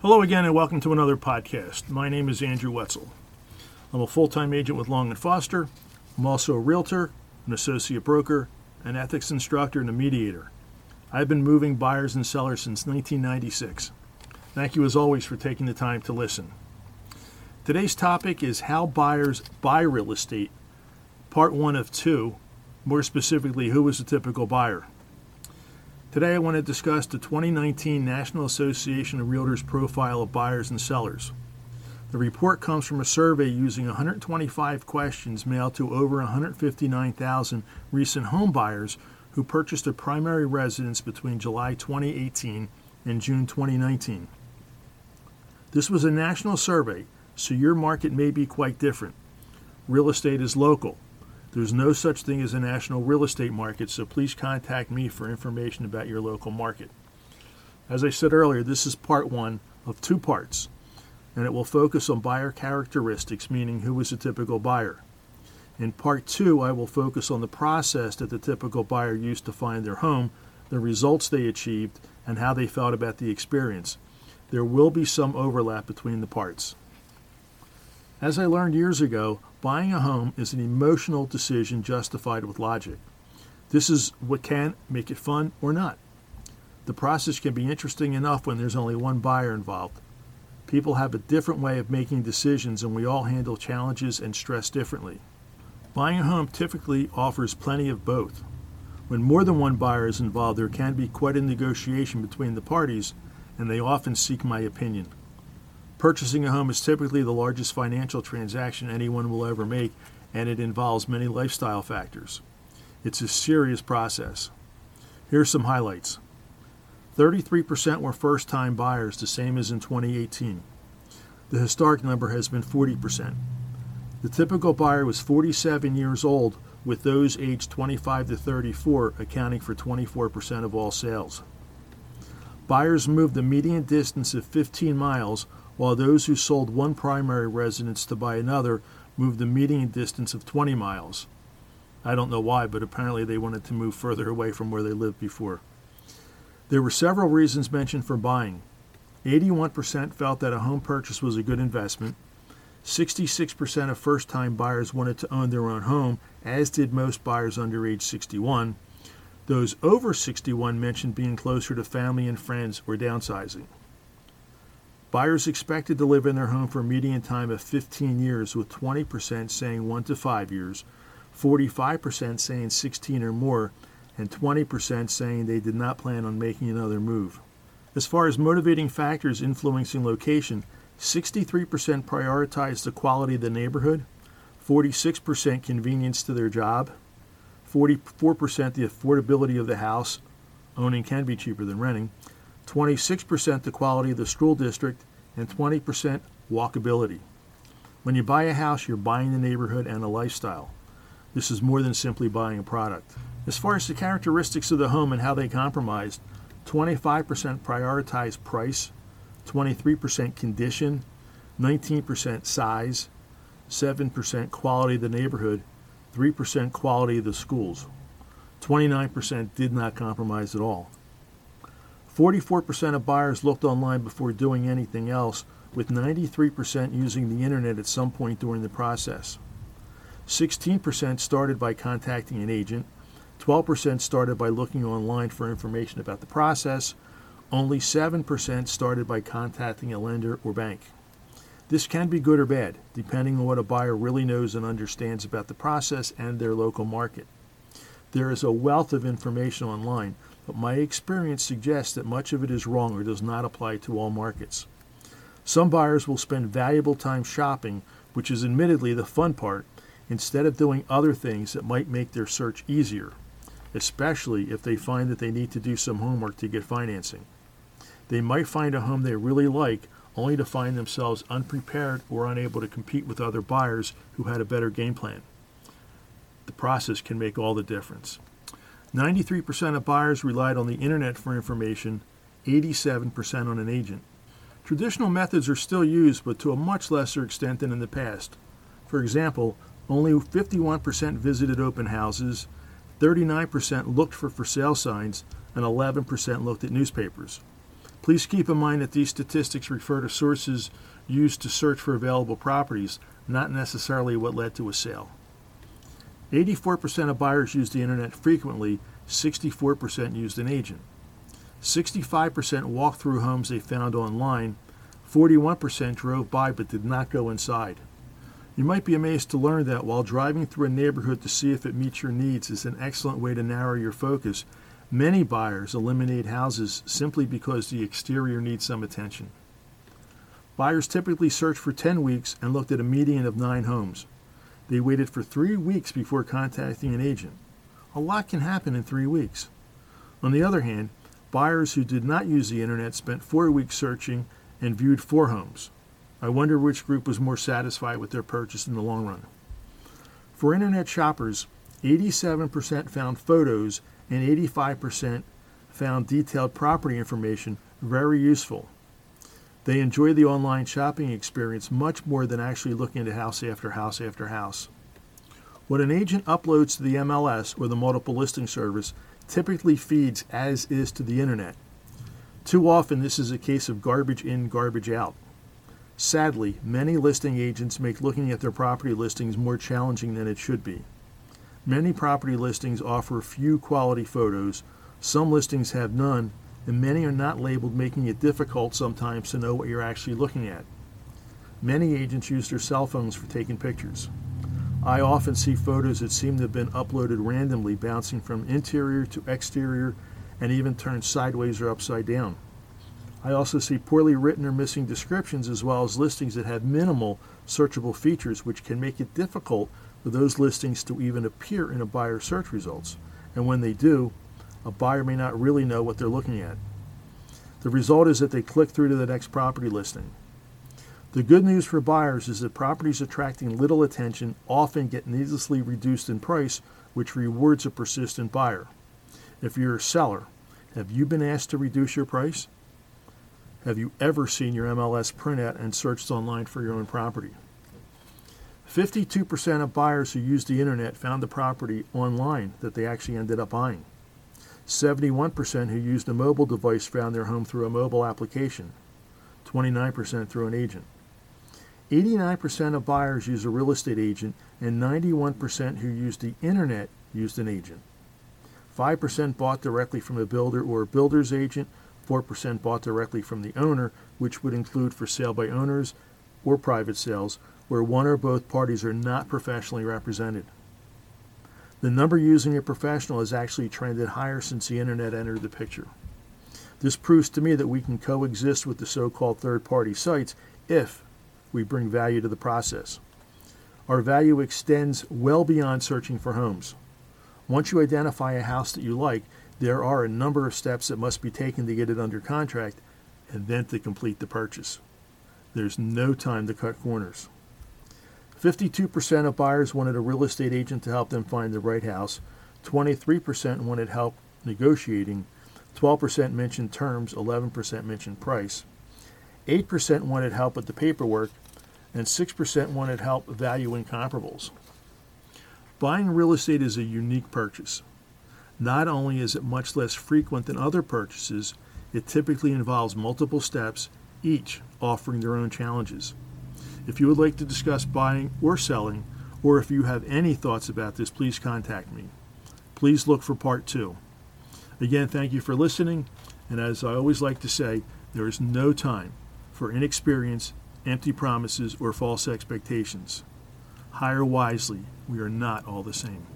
Hello again, and welcome to another podcast. My name is Andrew Wetzel. I'm a full time agent with Long and Foster. I'm also a realtor, an associate broker, an ethics instructor, and a mediator. I've been moving buyers and sellers since 1996. Thank you, as always, for taking the time to listen. Today's topic is how buyers buy real estate, part one of two. More specifically, who is a typical buyer? Today, I want to discuss the 2019 National Association of Realtors profile of buyers and sellers. The report comes from a survey using 125 questions mailed to over 159,000 recent home buyers who purchased a primary residence between July 2018 and June 2019. This was a national survey, so your market may be quite different. Real estate is local. There's no such thing as a national real estate market, so please contact me for information about your local market. As I said earlier, this is part one of two parts, and it will focus on buyer characteristics, meaning who is a typical buyer. In part two, I will focus on the process that the typical buyer used to find their home, the results they achieved, and how they felt about the experience. There will be some overlap between the parts. As I learned years ago, Buying a home is an emotional decision justified with logic. This is what can make it fun or not. The process can be interesting enough when there's only one buyer involved. People have a different way of making decisions, and we all handle challenges and stress differently. Buying a home typically offers plenty of both. When more than one buyer is involved, there can be quite a negotiation between the parties, and they often seek my opinion. Purchasing a home is typically the largest financial transaction anyone will ever make, and it involves many lifestyle factors. It's a serious process. Here are some highlights 33% were first time buyers, the same as in 2018. The historic number has been 40%. The typical buyer was 47 years old, with those aged 25 to 34 accounting for 24% of all sales. Buyers moved a median distance of 15 miles while those who sold one primary residence to buy another moved the median distance of 20 miles. I don't know why, but apparently they wanted to move further away from where they lived before. There were several reasons mentioned for buying. 81% felt that a home purchase was a good investment. 66% of first time buyers wanted to own their own home, as did most buyers under age 61. Those over 61 mentioned being closer to family and friends or downsizing. Buyers expected to live in their home for a median time of 15 years, with 20% saying 1 to 5 years, 45% saying 16 or more, and 20% saying they did not plan on making another move. As far as motivating factors influencing location, 63% prioritized the quality of the neighborhood, 46% convenience to their job, 44% the affordability of the house, owning can be cheaper than renting, 26% the quality of the school district, and 20% walkability. When you buy a house, you're buying the neighborhood and a lifestyle. This is more than simply buying a product. As far as the characteristics of the home and how they compromised, 25% prioritized price, 23% condition, 19% size, 7% quality of the neighborhood, 3% quality of the schools. 29% did not compromise at all. 44% of buyers looked online before doing anything else, with 93% using the internet at some point during the process. 16% started by contacting an agent, 12% started by looking online for information about the process, only 7% started by contacting a lender or bank. This can be good or bad, depending on what a buyer really knows and understands about the process and their local market. There is a wealth of information online, but my experience suggests that much of it is wrong or does not apply to all markets. Some buyers will spend valuable time shopping, which is admittedly the fun part, instead of doing other things that might make their search easier, especially if they find that they need to do some homework to get financing. They might find a home they really like only to find themselves unprepared or unable to compete with other buyers who had a better game plan. The process can make all the difference. 93% of buyers relied on the internet for information, 87% on an agent. Traditional methods are still used, but to a much lesser extent than in the past. For example, only 51% visited open houses, 39% looked for for sale signs, and 11% looked at newspapers. Please keep in mind that these statistics refer to sources used to search for available properties, not necessarily what led to a sale. 84% of buyers use the internet frequently, 64% used an agent. 65% walked through homes they found online, 41% drove by but did not go inside. You might be amazed to learn that while driving through a neighborhood to see if it meets your needs is an excellent way to narrow your focus, many buyers eliminate houses simply because the exterior needs some attention. Buyers typically searched for 10 weeks and looked at a median of nine homes. They waited for three weeks before contacting an agent. A lot can happen in three weeks. On the other hand, buyers who did not use the internet spent four weeks searching and viewed four homes. I wonder which group was more satisfied with their purchase in the long run. For internet shoppers, 87% found photos and 85% found detailed property information very useful. They enjoy the online shopping experience much more than actually looking at house after house after house. What an agent uploads to the MLS or the multiple listing service typically feeds as is to the internet. Too often, this is a case of garbage in, garbage out. Sadly, many listing agents make looking at their property listings more challenging than it should be. Many property listings offer few quality photos, some listings have none, and many are not labeled, making it difficult sometimes to know what you're actually looking at. Many agents use their cell phones for taking pictures. I often see photos that seem to have been uploaded randomly, bouncing from interior to exterior and even turned sideways or upside down. I also see poorly written or missing descriptions as well as listings that have minimal searchable features, which can make it difficult for those listings to even appear in a buyer's search results. And when they do, a buyer may not really know what they're looking at. The result is that they click through to the next property listing. The good news for buyers is that properties attracting little attention often get needlessly reduced in price, which rewards a persistent buyer. If you're a seller, have you been asked to reduce your price? Have you ever seen your MLS printout and searched online for your own property? 52% of buyers who used the internet found the property online that they actually ended up buying. 71% who used a mobile device found their home through a mobile application, 29% through an agent. 89% of buyers use a real estate agent, and 91% who used the internet used an agent. 5% bought directly from a builder or a builder's agent, 4% bought directly from the owner, which would include for sale by owners or private sales, where one or both parties are not professionally represented. The number using a professional has actually trended higher since the internet entered the picture. This proves to me that we can coexist with the so called third party sites if we bring value to the process. Our value extends well beyond searching for homes. Once you identify a house that you like, there are a number of steps that must be taken to get it under contract and then to complete the purchase. There's no time to cut corners. 52% of buyers wanted a real estate agent to help them find the right house. 23% wanted help negotiating. 12% mentioned terms. 11% mentioned price. 8% wanted help with the paperwork. And 6% wanted help valuing comparables. Buying real estate is a unique purchase. Not only is it much less frequent than other purchases, it typically involves multiple steps, each offering their own challenges. If you would like to discuss buying or selling, or if you have any thoughts about this, please contact me. Please look for part two. Again, thank you for listening, and as I always like to say, there is no time for inexperience, empty promises, or false expectations. Hire wisely. We are not all the same.